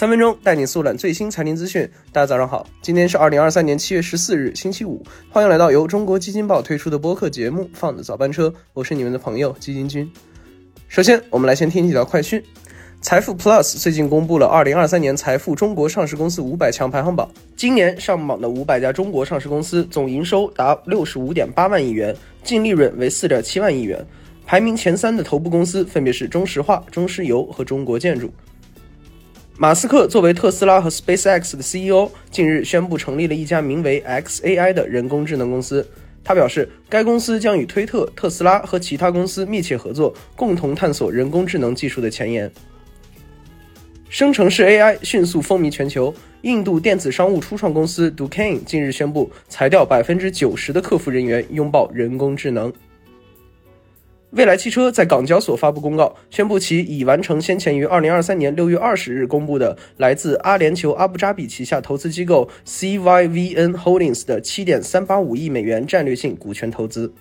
三分钟带你速览最新财经资讯。大家早上好，今天是二零二三年七月十四日，星期五。欢迎来到由中国基金报推出的播客节目《放的早班车》，我是你们的朋友基金君。首先，我们来先听几条快讯。财富 Plus 最近公布了二零二三年财富中国上市公司五百强排行榜。今年上榜的五百家中国上市公司总营收达六十五点八万亿元，净利润为四点七万亿元。排名前三的头部公司分别是中石化、中石油和中国建筑。马斯克作为特斯拉和 SpaceX 的 CEO，近日宣布成立了一家名为 xAI 的人工智能公司。他表示，该公司将与推特、特斯拉和其他公司密切合作，共同探索人工智能技术的前沿。生成式 AI 迅速风靡全球。印度电子商务初创公司 Dukan 近日宣布裁掉百分之九十的客服人员，拥抱人工智能。蔚来汽车在港交所发布公告，宣布其已完成先前于二零二三年六月二十日公布的来自阿联酋阿布扎比旗下投资机构 CYVN Holdings 的七点三八五亿美元战略性股权投资。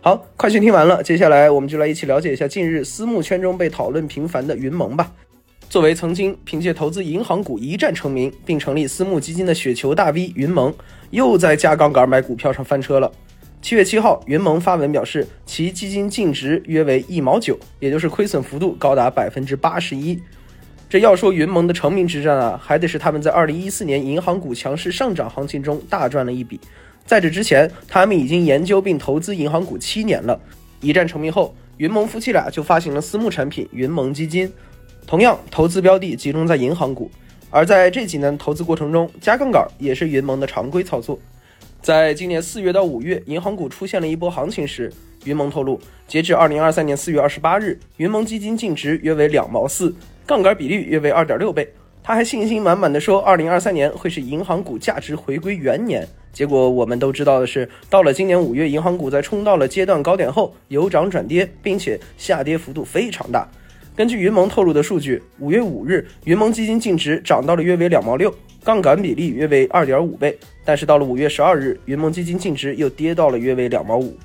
好，快讯听完了，接下来我们就来一起了解一下近日私募圈中被讨论频繁的云盟吧。作为曾经凭借投资银行股一战成名，并成立私募基金的雪球大 V 云盟，又在加杠杆买股票上翻车了。七月七号，云盟发文表示，其基金净值约为一毛九，也就是亏损幅度高达百分之八十一。这要说云盟的成名之战啊，还得是他们在二零一四年银行股强势上涨行情中大赚了一笔。在这之前，他们已经研究并投资银行股七年了。一战成名后，云盟夫妻俩就发行了私募产品云盟基金，同样投资标的集中在银行股。而在这几年投资过程中，加杠杆也是云盟的常规操作。在今年四月到五月，银行股出现了一波行情时，云蒙透露，截至二零二三年四月二十八日，云蒙基金净值约为两毛四，杠杆比率约为二点六倍。他还信心满满的说，二零二三年会是银行股价值回归元年。结果我们都知道的是，到了今年五月，银行股在冲到了阶段高点后，由涨转跌，并且下跌幅度非常大。根据云蒙透露的数据，五月五日，云蒙基金净值涨到了约为两毛六。杠杆比例约为二点五倍，但是到了五月十二日，云盟基金净值又跌到了约为两毛五。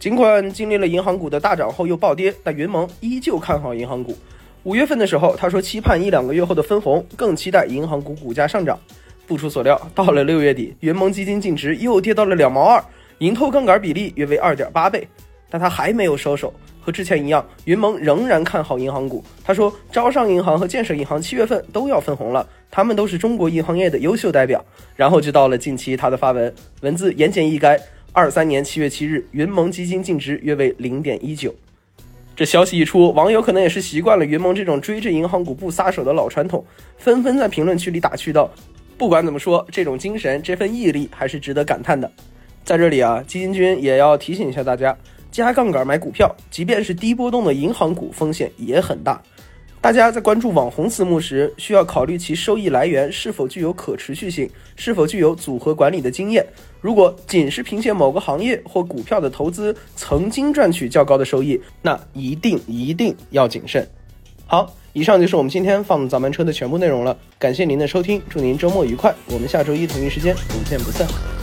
尽管经历了银行股的大涨后又暴跌，但云盟依旧看好银行股。五月份的时候，他说期盼一两个月后的分红，更期待银行股股价上涨。不出所料，到了六月底，云盟基金净值又跌到了两毛二，盈透杠杆比例约为二点八倍，但他还没有收手。和之前一样，云盟仍然看好银行股。他说，招商银行和建设银行七月份都要分红了，他们都是中国银行业的优秀代表。然后就到了近期他的发文，文字言简意赅。二三年七月七日，云盟基金净值约为零点一九。这消息一出，网友可能也是习惯了云蒙这种追着银行股不撒手的老传统，纷纷在评论区里打趣道：“不管怎么说，这种精神、这份毅力还是值得感叹的。”在这里啊，基金君也要提醒一下大家。加杠杆买股票，即便是低波动的银行股，风险也很大。大家在关注网红私募时，需要考虑其收益来源是否具有可持续性，是否具有组合管理的经验。如果仅是凭借某个行业或股票的投资曾经赚取较高的收益，那一定一定要谨慎。好，以上就是我们今天放早班车的全部内容了。感谢您的收听，祝您周末愉快。我们下周一同一时间不见不散。